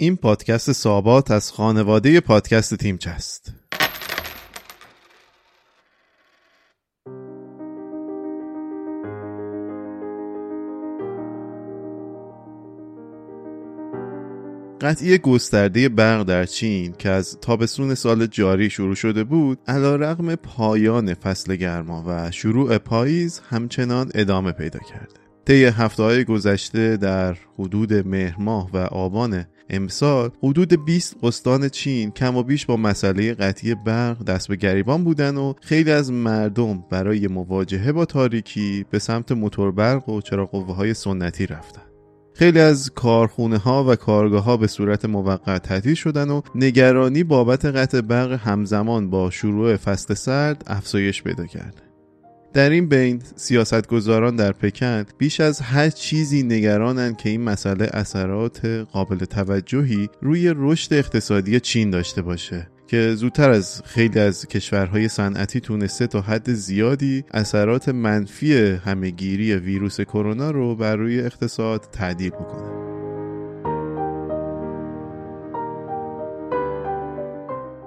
این پادکست سابات از خانواده پادکست تیمچه است. قطعی گسترده برق در چین که از تابستون سال جاری شروع شده بود علا رقم پایان فصل گرما و شروع پاییز همچنان ادامه پیدا کرده طی هفته های گذشته در حدود مهر ماه و آبان امسال حدود 20 استان چین کم و بیش با مسئله قطعی برق دست به گریبان بودن و خیلی از مردم برای مواجهه با تاریکی به سمت موتور برق و چراغ قوه های سنتی رفتن خیلی از کارخونه ها و کارگاه ها به صورت موقت تعطیل شدن و نگرانی بابت قطع برق همزمان با شروع فصل سرد افزایش پیدا کرده. در این بین سیاستگزاران در پکن بیش از هر چیزی نگرانند که این مسئله اثرات قابل توجهی روی رشد اقتصادی چین داشته باشه که زودتر از خیلی از کشورهای صنعتی تونسته تا حد زیادی اثرات منفی همهگیری ویروس کرونا رو بر روی اقتصاد تعدیل بکنه.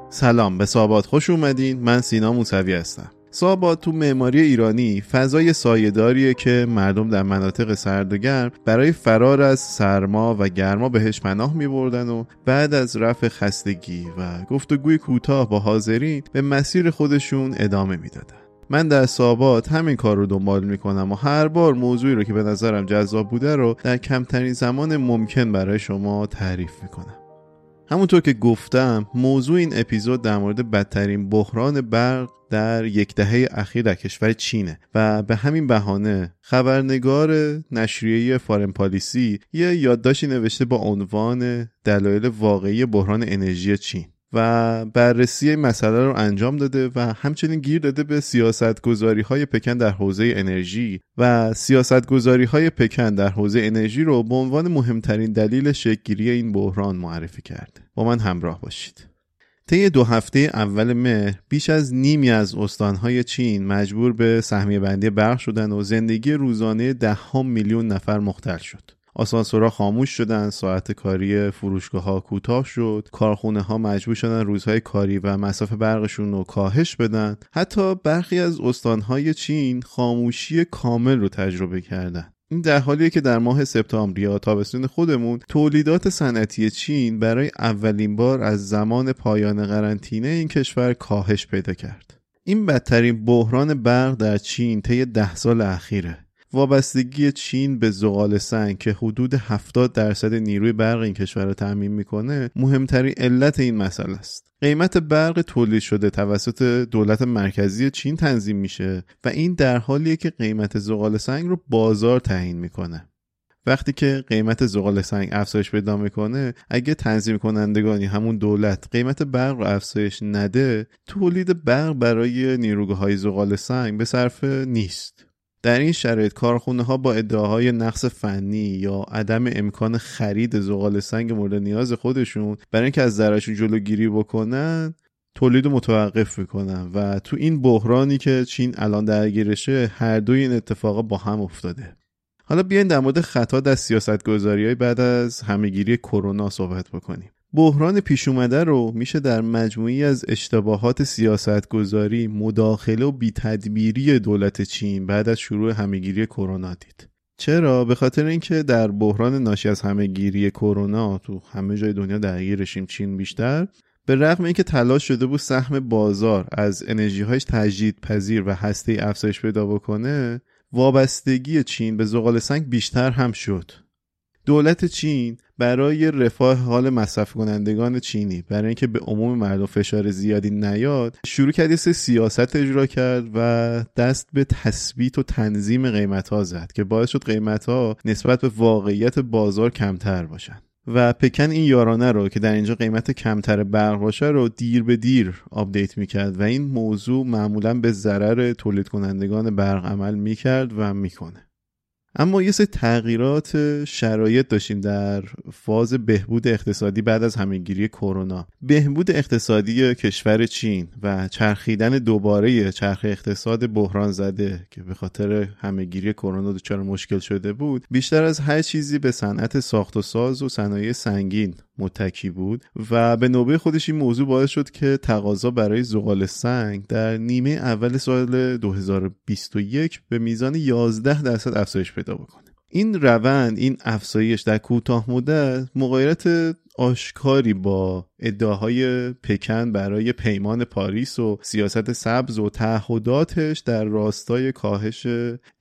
سلام به سابات خوش اومدین. من سینا موسوی هستم. سابات تو معماری ایرانی فضای سایهداریه که مردم در مناطق سرد و گرم برای فرار از سرما و گرما بهش پناه می بردن و بعد از رفع خستگی و گفتگوی کوتاه با حاضرین به مسیر خودشون ادامه می‌دادن. من در سابات همین کار رو دنبال می‌کنم و هر بار موضوعی رو که به نظرم جذاب بوده رو در کمترین زمان ممکن برای شما تعریف می‌کنم همونطور که گفتم موضوع این اپیزود در مورد بدترین بحران برق در یک دهه اخیر در کشور چینه و به همین بهانه خبرنگار نشریه فارن پالیسی یه یادداشتی نوشته با عنوان دلایل واقعی بحران انرژی چین. و بررسی این مسئله رو انجام داده و همچنین گیر داده به سیاست گذاری های پکن در حوزه انرژی. و سیاست گذاری های پکن در حوزه انرژی رو به عنوان مهمترین دلیل شکلگیری این بحران معرفی کرده با من همراه باشید. طی دو هفته اول مهر بیش از نیمی از استانهای چین مجبور به سهمیه بندی برق شدن و زندگی روزانه دهها میلیون نفر مختل شد. آسانسورها خاموش شدن ساعت کاری فروشگاه ها کوتاه شد. کارخونه ها مجبور شدن روزهای کاری و مسافه برقشون رو کاهش بدن. حتی برخی از استانهای چین خاموشی کامل رو تجربه کردن. این در حالیه که در ماه سپتامبر یا تابستون خودمون تولیدات صنعتی چین برای اولین بار از زمان پایان قرنطینه این کشور کاهش پیدا کرد. این بدترین بحران برق در چین طی ده سال اخیره. وابستگی چین به زغال سنگ که حدود 70 درصد نیروی برق این کشور را تامین می‌کنه مهمترین علت این مسئله است. قیمت برق تولید شده توسط دولت مرکزی چین تنظیم میشه و این در حالیه که قیمت زغال سنگ رو بازار تعیین می‌کنه. وقتی که قیمت زغال سنگ افزایش پیدا می‌کنه اگه تنظیم کنندگانی همون دولت قیمت برق رو افزایش نده تولید برق برای نیروگاه های زغال سنگ به صرف نیست. در این شرایط کارخونه ها با ادعاهای نقص فنی یا عدم امکان خرید زغال سنگ مورد نیاز خودشون برای اینکه از ضررشون جلوگیری بکنن تولید متوقف می‌کنن و تو این بحرانی که چین الان درگیرشه هر دوی این اتفاقا با هم افتاده. حالا بیاین در مورد خطا در سیاست های بعد از همهگیری کرونا صحبت بکنیم. بحران پیش اومده رو میشه در مجموعی از اشتباهات سیاستگذاری، مداخله و بیتدبیری دولت چین بعد از شروع همهگیری کرونا دید. چرا؟ به خاطر اینکه در بحران ناشی از همهگیری کرونا تو همه جای دنیا درگیرشیم چین بیشتر به رغم اینکه تلاش شده بود سهم بازار از انرژی هایش تجدید پذیر و هسته افزایش پیدا بکنه وابستگی چین به زغال سنگ بیشتر هم شد دولت چین برای رفاه حال مصرف کنندگان چینی برای اینکه به عموم مردم فشار زیادی نیاد شروع کرد یه سیاست اجرا کرد و دست به تثبیت و تنظیم قیمت ها زد که باعث شد قیمت ها نسبت به واقعیت بازار کمتر باشن. و پکن این یارانه رو که در اینجا قیمت کمتر برق باشه رو دیر به دیر آپدیت می‌کرد و این موضوع معمولا به ضرر تولید کنندگان برق عمل می‌کرد و می‌کنه. اما یه سری تغییرات شرایط داشتیم در فاز بهبود اقتصادی بعد از همهگیری کرونا. بهبود اقتصادی کشور چین و چرخیدن دوباره چرخ اقتصاد بحران زده که به خاطر همهگیری کرونا دچار مشکل شده بود بیشتر از هر چیزی به صنعت ساخت و ساز و صنایع سنگین متکی بود و به نوبه خودش این موضوع باعث شد که تقاضا برای زغال سنگ در نیمه اول سال 2021 به میزان 11 درصد افزایش پیدا بکنه. این روند این افزایش در کوتاه مدت مقایرت آشکاری با ادعاهای پکن برای پیمان پاریس و سیاست سبز و تعهداتش در راستای کاهش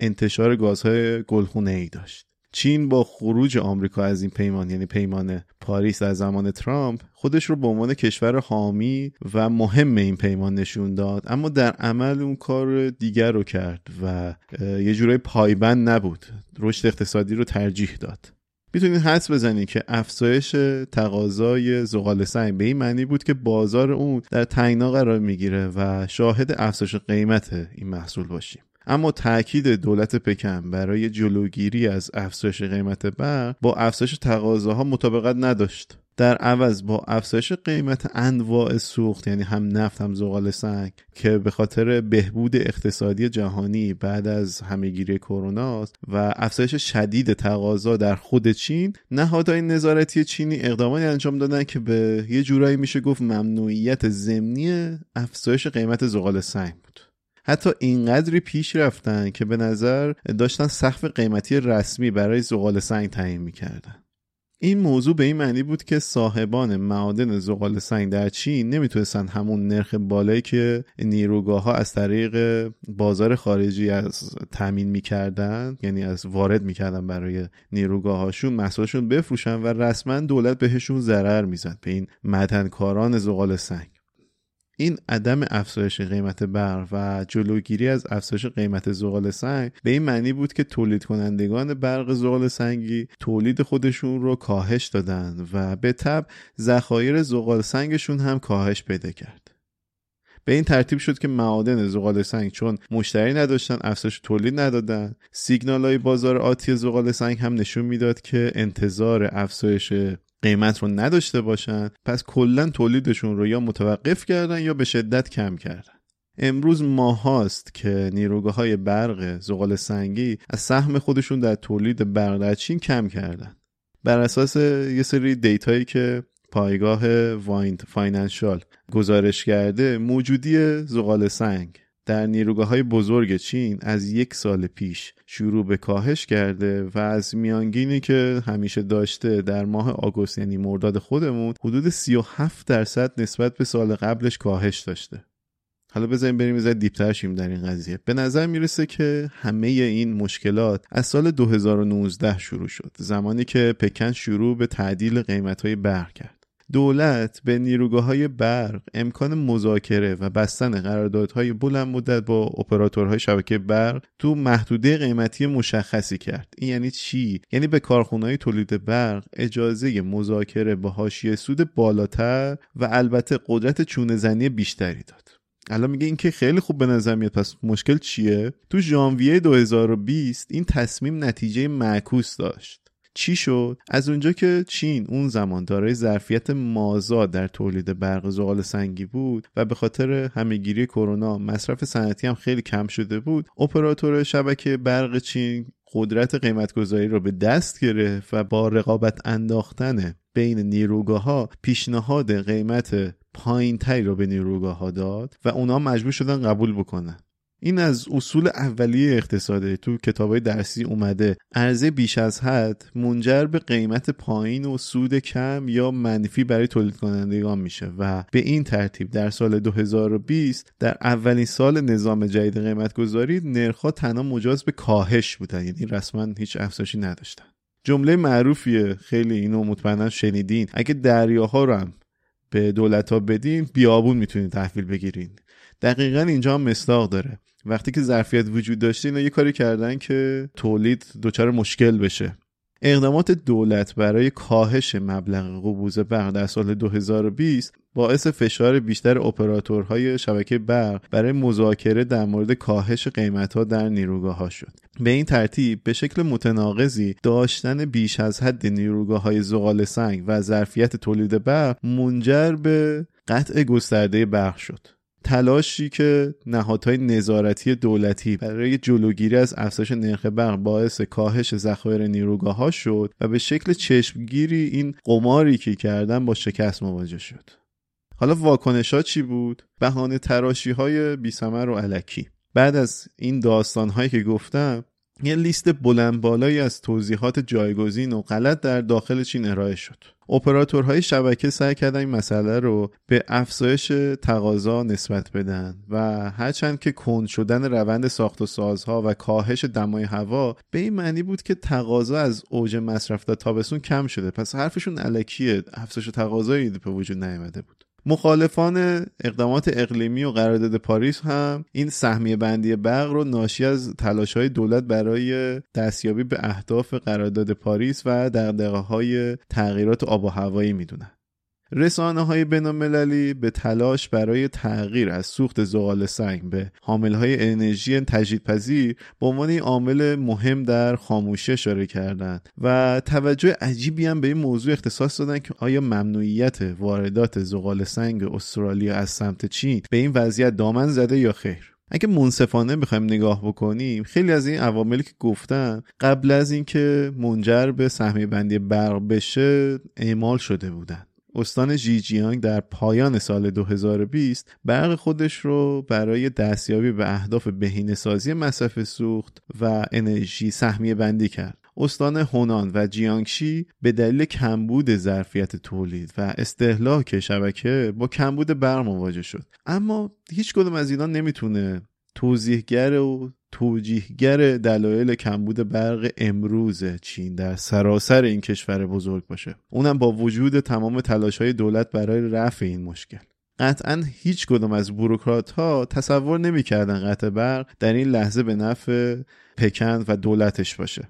انتشار گازهای گلخونه ای داشت. چین با خروج آمریکا از این پیمان یعنی پیمان پاریس در زمان ترامپ خودش رو به عنوان کشور حامی و مهم این پیمان نشون داد. اما در عمل اون کار دیگر رو کرد و یه جورای پایبند نبود. رشد اقتصادی رو ترجیح داد. می‌تونید حدس بزنید که افزایش تقاضای زغال سنگ به این معنی بود که بازار اون در تنگنا قرار می‌گیره و شاهد افزایش قیمت این محصول باشیم. اما تاکید دولت پکن برای جلوگیری از افزایش قیمت برق با افزایش تقاضاها مطابقت نداشت. در عوض با افزایش قیمت انواع سوخت یعنی هم نفت هم زغال سنگ که به خاطر بهبود اقتصادی جهانی بعد از همهگیری کرونا و افزایش شدید تقاضا در خود چین نهادهای نظارتی چینی اقداماتی انجام دادن که به یه جورایی میشه گفت ممنوعیت ضمنی افزایش قیمت زغال سنگ بود. حتی اینقدری پیش رفتن که به نظر داشتن سقف قیمتی رسمی برای زغال سنگ تعیین می‌کردن. این موضوع به این معنی بود که صاحبان معادن زغال سنگ در چین نمی‌تونستن همون نرخ بالایی که نیروگاه ها از طریق بازار خارجی از تامین می‌کردن یعنی از وارد می‌کردن برای نیروگاه هاشون محصولشون بفروشن و رسما دولت بهشون ضرر می‌زد. به این مدنکاران زغال سنگ. این عدم افزایش قیمت برق و جلوگیری از افزایش قیمت زغال سنگ به این معنی بود که تولید کنندگان برق زغال سنگی تولید خودشون رو کاهش دادن و به تب ذخایر زغال سنگشون هم کاهش پیدا کرد. به این ترتیب شد که معادن زغال سنگ چون مشتری نداشتن افزایش تولید ندادن سیگنال های بازار آتی زغال سنگ هم نشون می‌داد که انتظار افزایش قیمت رو نداشته باشن پس کلا تولیدشون رو یا متوقف کردن یا به شدت کم کردن. امروز ماه هاست که نیروگاه های برق زغال سنگی از سهم خودشون در تولید برق در چین کم کردن. بر اساس یه سری دیتایی که پایگاه Wind Financial گزارش کرده موجودی زغال سنگ در نیروگاه های بزرگ چین از یک سال پیش شروع به کاهش کرده و از میانگینی که همیشه داشته در ماه آگوست یعنی مرداد خودمون حدود 37 درصد نسبت به سال قبلش کاهش داشته. حالا بذاریم بریم یه دیپتر شیم در این قضیه. به نظر می‌رسه که همه این مشکلات از سال 2019 شروع شد زمانی که پکن شروع به تعدیل قیمت های برق کرد. دولت به نیروگاه های برق امکان مذاکره و بستن قراردادهای بلند مدت با اپراتورهای شبکه برق تو محدوده قیمتی مشخصی کرد. این یعنی چی؟ یعنی به کارخونه‌های تولید برق اجازه مذاکره با حاشیه سود بالاتر و البته قدرت چونه زنی بیشتری داد. الان میگه این که خیلی خوب به نظر میاد پس مشکل چیه؟ تو ژانویه 2020 این تصمیم نتیجه معکوس داشت. چی شد؟ از اونجا که چین اون زمان دارای ظرفیت مازاد در تولید برق زغال سنگی بود و به خاطر همهگیری کرونا مصرف صنعتی هم خیلی کم شده بود اپراتور شبکه برق چین قدرت قیمتگذاری رو به دست گرفت و با رقابت انداختن بین نیروگاه ها پیشنهاد قیمت پایین تری رو به نیروگاه ها داد و اونا مجبور شدن قبول بکنن. این از اصول اولیه اقتصاده. تو کتابای درسی اومده. عرضه بیش از حد منجر به قیمت پایین و سود کم یا منفی برای تولید کنندگان میشه و به این ترتیب در سال 2020 در اولین سال نظام جدید قیمت گذاری نرخها تنها مجاز به کاهش بودن. یعنی رسما هیچ افزایشی نداشتن. جمله معروفیه. خیلی اینو مطمئنا شنیدین. اگه دریاها رو هم به دولت ها بدین بیابون می‌تونید تحویل بگیرین. دقیقا اینجا هم مصداق داره. وقتی که ظرفیت وجود داشته اینا یه کاری کردن که تولید دچار مشکل بشه. اقدامات دولت برای کاهش مبلغ قبوز برق در سال 2020 باعث فشار بیشتر اپراتورهای شبکه برق برای مذاکره در مورد کاهش قیمتها در نیروگاه ها شد. به این ترتیب به شکل متناقضی داشتن بیش از حد نیروگاه های زغال سنگ و ظرفیت تولید برق منجر به قطع گسترده برق شد. تلاشی که نهادهای نظارتی دولتی برای جلوگیری از افزایش نرخ برق باعث کاهش ذخایر نیروگاه ها شد و به شکل چشمگیری این قماری که کردن با شکست مواجه شد حالا واکنش ها چی بود؟ بهانه تراشی های بیسمر و علکی بعد از این داستان هایی که گفتم یه لیست بلند بالایی از توضیحات جایگزین و غلط در داخل چین ارائه شد. اپراتورهای شبکه سعی کردن این مسئله رو به افزایش تقاضا نسبت بدن و هرچند که کند شدن روند ساخت و سازها و کاهش دمای هوا به این معنی بود که تقاضا از اوج مصرف تا تابستون کم شده. پس حرفشون علکیه افزایش تقاضایی به وجود نیامده بود. مخالفان اقدامات اقلیمی و قرارداد پاریس هم این سهمیه بندی برق رو ناشی از تلاش های دولت برای دستیابی به اهداف قرارداد پاریس و دقدقه های تغییرات آب و هوایی می‌دونن. رسانه های بینالمللی به تلاش برای تغییر از سوخت زغال سنگ به حامل های انرژی تجدیدپذیر به عنوان عامل مهم در خاموشی اشاره کردند و توجه عجیبی هم به این موضوع اختصاص دادن که آیا ممنوعیت واردات زغال سنگ استرالیا از سمت چین به این وضعیت دامن زده یا خیر؟ اگه منصفانه بخوایم نگاه بکنیم خیلی از این عواملی که گفتم قبل از اینکه منجر به سهمیه بندی برق بشه اعمال شده بودن. استان جیجیانگ در پایان سال 2020 برق خودش رو برای دستیابی به اهداف بهینه‌سازی مصرف سوخت و انرژی سهمیه بندی کرد. استان هونان و جیانگشی به دلیل کمبود ظرفیت تولید و استهلاک شبکه با کمبود برق مواجه شد اما هیچ کدوم از اینا نمی‌تونه توضیحگر و توجیهگر دلایل کمبود برق امروز چین در سراسر این کشور بزرگ باشه. اونم با وجود تمام تلاش های دولت برای رفع این مشکل. قطعا هیچ کدوم از بروکرات ها تصور نمی‌کردن قطع برق در این لحظه به نفع پکن و دولتش باشه.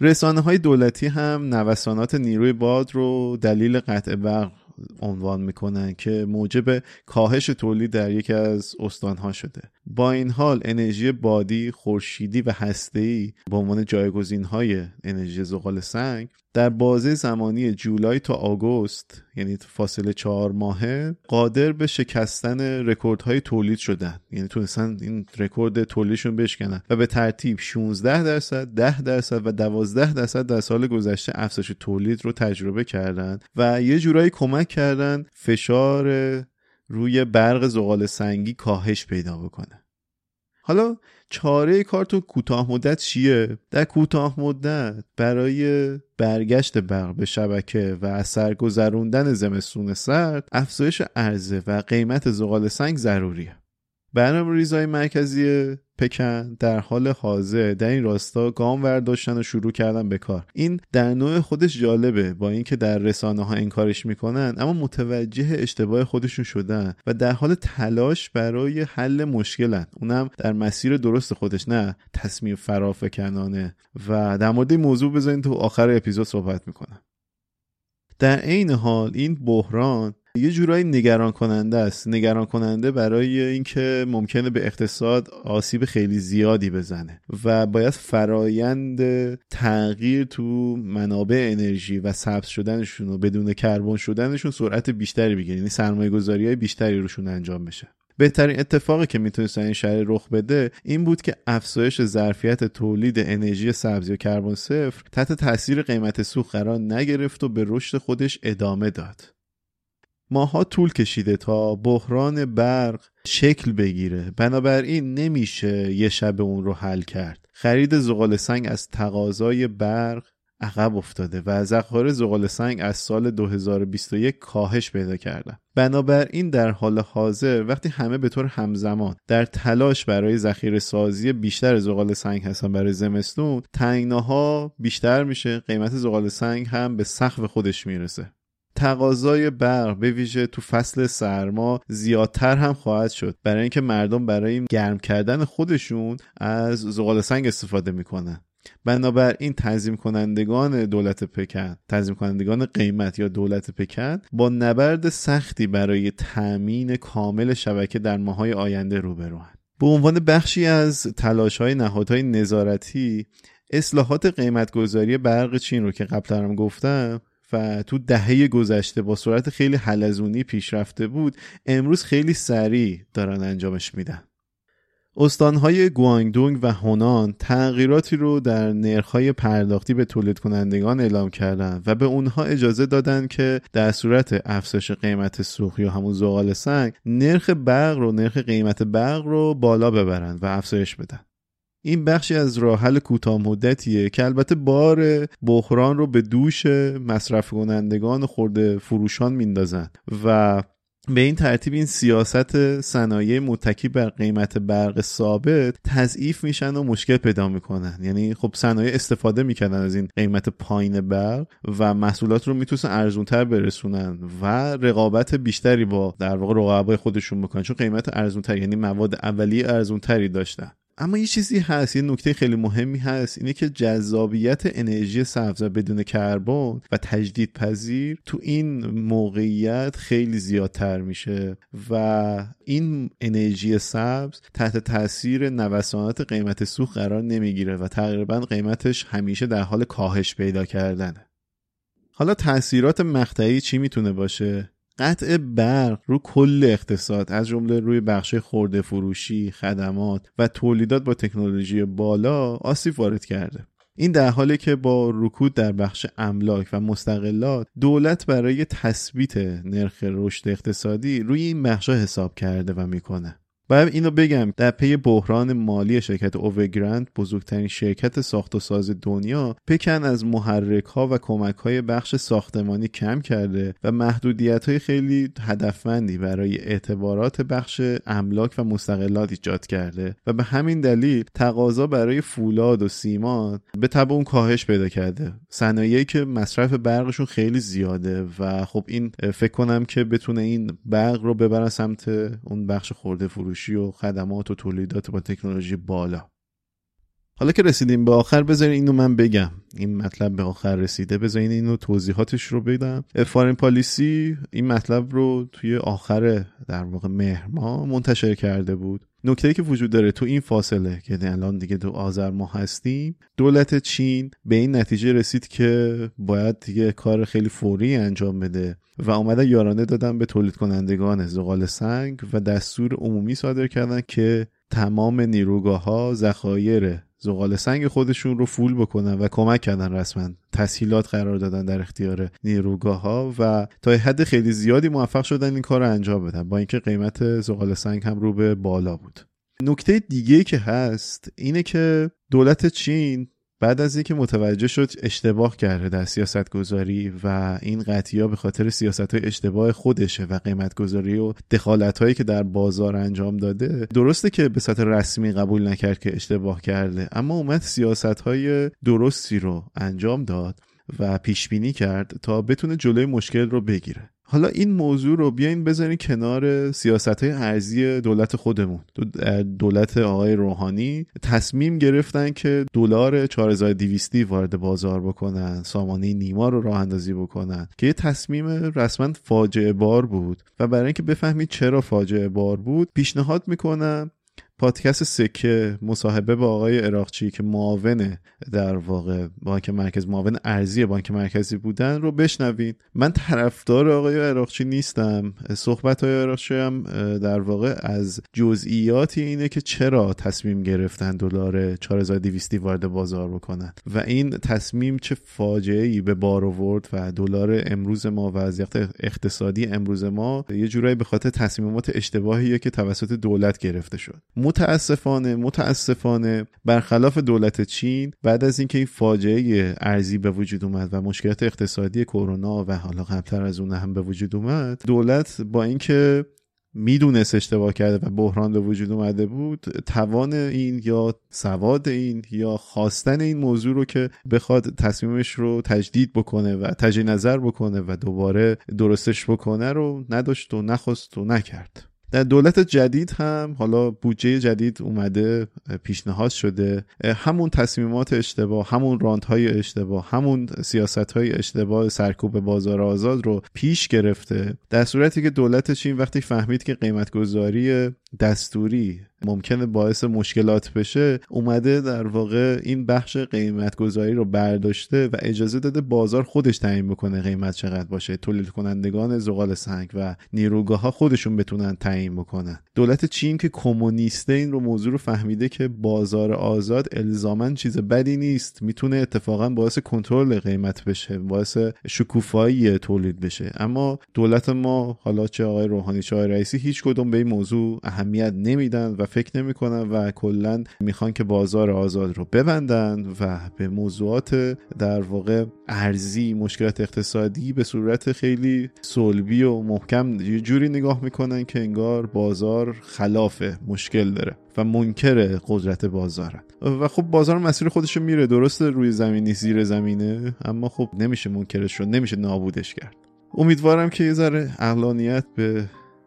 رسانه های دولتی هم نوسانات نیروی باد رو دلیل قطع برق عنوان می‌کنن که موجب کاهش تولید در یکی از استانها شده. با این حال انرژی بادی خورشیدی و هسته‌ای به عنوان جایگزینهای انرژی زغال سنگ در بازه زمانی جولای تا آگوست یعنی فاصله چهار ماهه قادر به شکستن رکوردهای تولید شدن. یعنی تونستن این رکورد تولیدشون بشکنن و به ترتیب 16 درصد 10 درصد و 12 درصد در سال گذشته افزایش تولید رو تجربه کردن و یه جورایی کمک کردن فشار روی برق زغال سنگی کاهش پیدا بکنه. حالا چاره کار تو کوتاه مدت چیه؟ در کوتاه مدت برای برگشت برق به شبکه و از سرگذروندن زمستون سرد افزایش عرضه و قیمت زغال سنگ ضروریه. برنامه ریزای مرکزی پکن در حال حاضر. در این راستا گام ورداشتن و شروع کردن به کار. این در نوع خودش جالبه با اینکه در رسانه ها این کارش می‌کنن اما متوجه اشتباه خودشون شدن و در حال تلاش برای حل مشکلن. اونم در مسیر درست خودش نه تصمیم فرافکنانه. و در مورد این موضوع بذارین تو آخر اپیزود صحبت می‌کنم. در عین حال این بحران یه جورایی نگران کننده است. نگران کننده برای اینکه ممکنه به اقتصاد آسیب خیلی زیادی بزنه و باید فرایند تغییر تو منابع انرژی و سبز شدنشون و بدون کربن شدنشون سرعت بیشتری بگیره. یعنی سرمایه گذاری های بیشتری روشون انجام بشه. بهترین اتفاقی که می‌تونست این شهر رخ بده این بود که افزایش ظرفیت تولید انرژی سبزی و کربن صفر تحت تاثیر قیمت سوخت قرار نگرفت و به رشد خودش ادامه داد. ماها طول کشیده تا بحران برق شکل بگیره. بنابراین نمیشه یه شب اون رو حل کرد. خرید زغال سنگ از تقاضای برق عقب افتاده و ذخایر زغال سنگ از سال 2021 کاهش پیدا کردن بنابراین در حال حاضر وقتی همه به طور همزمان در تلاش برای ذخیره سازی بیشتر زغال سنگ هستن برای زمستون تنگناها بیشتر میشه قیمت زغال سنگ هم به سقف خودش می‌رسه. تقاضای برق به ویژه تو فصل سرما زیادتر هم خواهد شد. برای اینکه مردم برای گرم کردن خودشون از زغال سنگ استفاده می‌کنن. بنابراین تنظیم کنندگان دولت پکن تنظیم کنندگان قیمت یا دولت پکن با نبرد سختی برای تأمین کامل شبکه در ماهای آینده روبروند به عنوان بخشی از تلاش های نهادهای نظارتی اصلاحات قیمتگذاری برق چین رو که قبلا هم گفتم و تو دهه گذشته با سرعت خیلی حلزونی پیشرفته بود امروز خیلی سریع دارن انجامش میدن. استانهای گوانگدونگ و هونان تغییراتی رو در نرخهای پرداختی به تولید کنندگان اعلام کردند و به اونها اجازه دادن که در صورت افزایش قیمت سوخت یا همون زغال سنگ نرخ برق رو نرخ قیمت برق رو بالا ببرن و افزایش بدن. این بخشی از راه حل کوتاه مدتیه که البته بار بحران رو به دوش مصرف کنندگان خورده فروشان میندازن و به این ترتیب این سیاست صنایع متکی بر قیمت برق ثابت تضعیف میشن و مشکل پیدا می‌کنن. یعنی خب صنایع استفاده می‌کردن از این قیمت پایین برق و محصولات رو می‌تونن ارزونتر برسونن و رقابت بیشتری با در واقع رقبای خودشون بکنن. چون قیمت ارزونتر یعنی مواد اولیه ارزونتری داشتن. اما یه چیزی هست یه نکته خیلی مهمی هست اینه که جذابیت انرژی سبز بدون کربن و تجدید پذیر تو این موقعیت خیلی زیادتر میشه و این انرژی سبز تحت تاثیر نوسانات قیمت سوخت قرار نمی‌گیره و تقریبا قیمتش همیشه در حال کاهش پیدا کردنه. حالا تاثیرات مقطعی چی می‌تونه باشه؟ قطع برق رو کل اقتصاد از جمله روی بخش خورده فروشی، خدمات و تولیدات با تکنولوژی بالا آسیب وارد کرده. این در حالی که با رکود در بخش املاک و مستقلات دولت برای تثبیت نرخ رشد اقتصادی روی این بخشها حساب کرده و می‌کنه. باید اینو بگم در پی بحران مالی شرکت اوورگرند بزرگترین شرکت ساخت و ساز دنیا پکن از محرک ها و کمک های بخش ساختمانی کم کرده و محدودیت های خیلی هدفمندی برای اعتبارات بخش املاک و مستقلات ایجاد کرده و به همین دلیل تقاضا برای فولاد و سیمان به تبع اون کاهش پیدا کرده. صنایعی که مصرف برقشون خیلی زیاده و خب این فکر کنم که بتونه این برق رو ببرن سمت اون بخش خورده فروش. و خدمات و تولیدات با تکنولوژی بالا. حالا که رسیدیم به آخر بذارین اینو من بگم. این مطلب به آخر رسیده. بذارین اینو توضیحاتش رو بدم. فارین پالیسی این مطلب رو توی آخر در واقع مهر ما منتشر کرده بود. نکته که وجود داره تو این فاصله که الان دیگه دو آذر ما هستیم دولت چین به این نتیجه رسید که باید دیگه کار خیلی فوری انجام بده و آمده یارانه دادن به تولید کنندگان زغال سنگ و دستور عمومی صادر کردن که تمام نیروگاه ها ذخایر زغال سنگ خودشون رو فول بکنن و کمک کردن رسما. تسهیلات قرار دادن در اختیار نیروگاه ها و تا حد خیلی زیادی موفق شدن این کار رو انجام بدن. با اینکه قیمت زغال سنگ هم رو به بالا بود. نکته دیگه که هست اینه که دولت چین بعد از اینکه متوجه شد اشتباه کرده در سیاست گذاری و این قطعی به خاطر سیاست های اشتباه خودشه و قیمت گذاری و دخالت هایی که در بازار انجام داده درسته که به صورت رسمی قبول نکرد که اشتباه کرده اما اومد سیاست های درستی رو انجام داد و پیش بینی کرد تا بتونه جلوی مشکل رو بگیره. حالا این موضوع رو بیاین بذارین کنار سیاست های ارزی دولت خودمون. دولت آقای روحانی تصمیم گرفتن که دلار 4200 وارد بازار بکنن سامانه نیما رو راه اندازی بکنن که یه تصمیم رسما فاجعه بار بود. و برای اینکه بفهمید چرا فاجعه بار بود پیشنهاد می‌کنم پادکست سکه مصاحبه با آقای اراقچی که معاون در واقع بانک مرکز معاون ارزی بانک مرکزی بودن رو بشنوین من طرفدار آقای اراقچی نیستم. صحبت های اراقچی هم در واقع از جزئیاتی اینه که چرا تصمیم گرفتن دلار 4200 وارد بازار بکنن و این تصمیم چه فاجعه ای به بار آورد و دلار امروز ما وضعیت اقتصادی امروز ما یه جورایی به خاطر تصمیمات اشتباهیه که توسط دولت گرفته شد. متاسفانه متاسفانه برخلاف دولت چین بعد از اینکه این فاجعه ارزی به وجود اومد و مشکلات اقتصادی کرونا و حالا قبلتر از اون هم به وجود اومد دولت با اینکه می‌دونست اشتباه کرده و بحران به وجود اومده بود توان این یا سواد این یا خواستن این موضوع رو که بخواد تصمیمش رو تجدید بکنه و تجدید نظر بکنه و دوباره درستش بکنه رو نداشت و نخواست و نکرد. دولت جدید هم حالا بودجه جدید اومده پیشنهاد شده. همون تصمیمات اشتباه همون راند های اشتباه همون سیاست های اشتباه سرکوب بازار آزاد رو پیش گرفته. در صورتی که دولت چین وقتی فهمید که قیمت گذاری دستوری ممکنه باعث مشکلات بشه اومده در واقع این بخش قیمت گذاری رو برداشته و اجازه داده بازار خودش تعیین بکنه قیمت چقدر باشه. تولید کنندگان زغال سنگ و نیروگاه ها خودشون بتونن تعیین بکنن. دولت چین که کمونیسته این رو موضوع رو فهمیده که بازار آزاد الزاما چیز بدی نیست. می‌تونه اتفاقا باعث کنترل قیمت بشه باعث شکوفایی تولید بشه. اما دولت ما حالا چه آقای روحانی چه آقای رئیسی هیچ کدوم به این موضوع اهمیت نمیدن و فکر نمی‌کنن و کلا می‌خوان که بازار آزاد رو ببندن و به موضوعات در واقع ارزی مشکلات اقتصادی به صورت خیلی صلبی و محکم یه جوری نگاه می‌کنن که انگار بازار خلاف مشکل داره و منکر قدرت بازارن. و خب بازار مسیر خودش میره. درست روی زمینی زیر زمینه اما خب نمیشه منکرش رو نمیشه نابودش کرد. امیدوارم که یه ذره اقلانیت به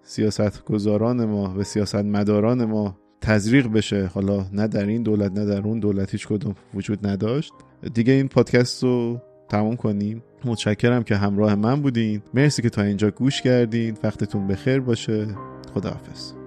سیاست گذاران ما و سیاست مداران ما تزریق بشه. حالا نه در این دولت نه در اون دولت هیچ کدوم وجود نداشت. دیگه این پادکست رو تموم کنیم. متشکرم که همراه من بودین. مرسی که تا اینجا گوش کردین. وقتتون بخیر باشه. خداحافظ.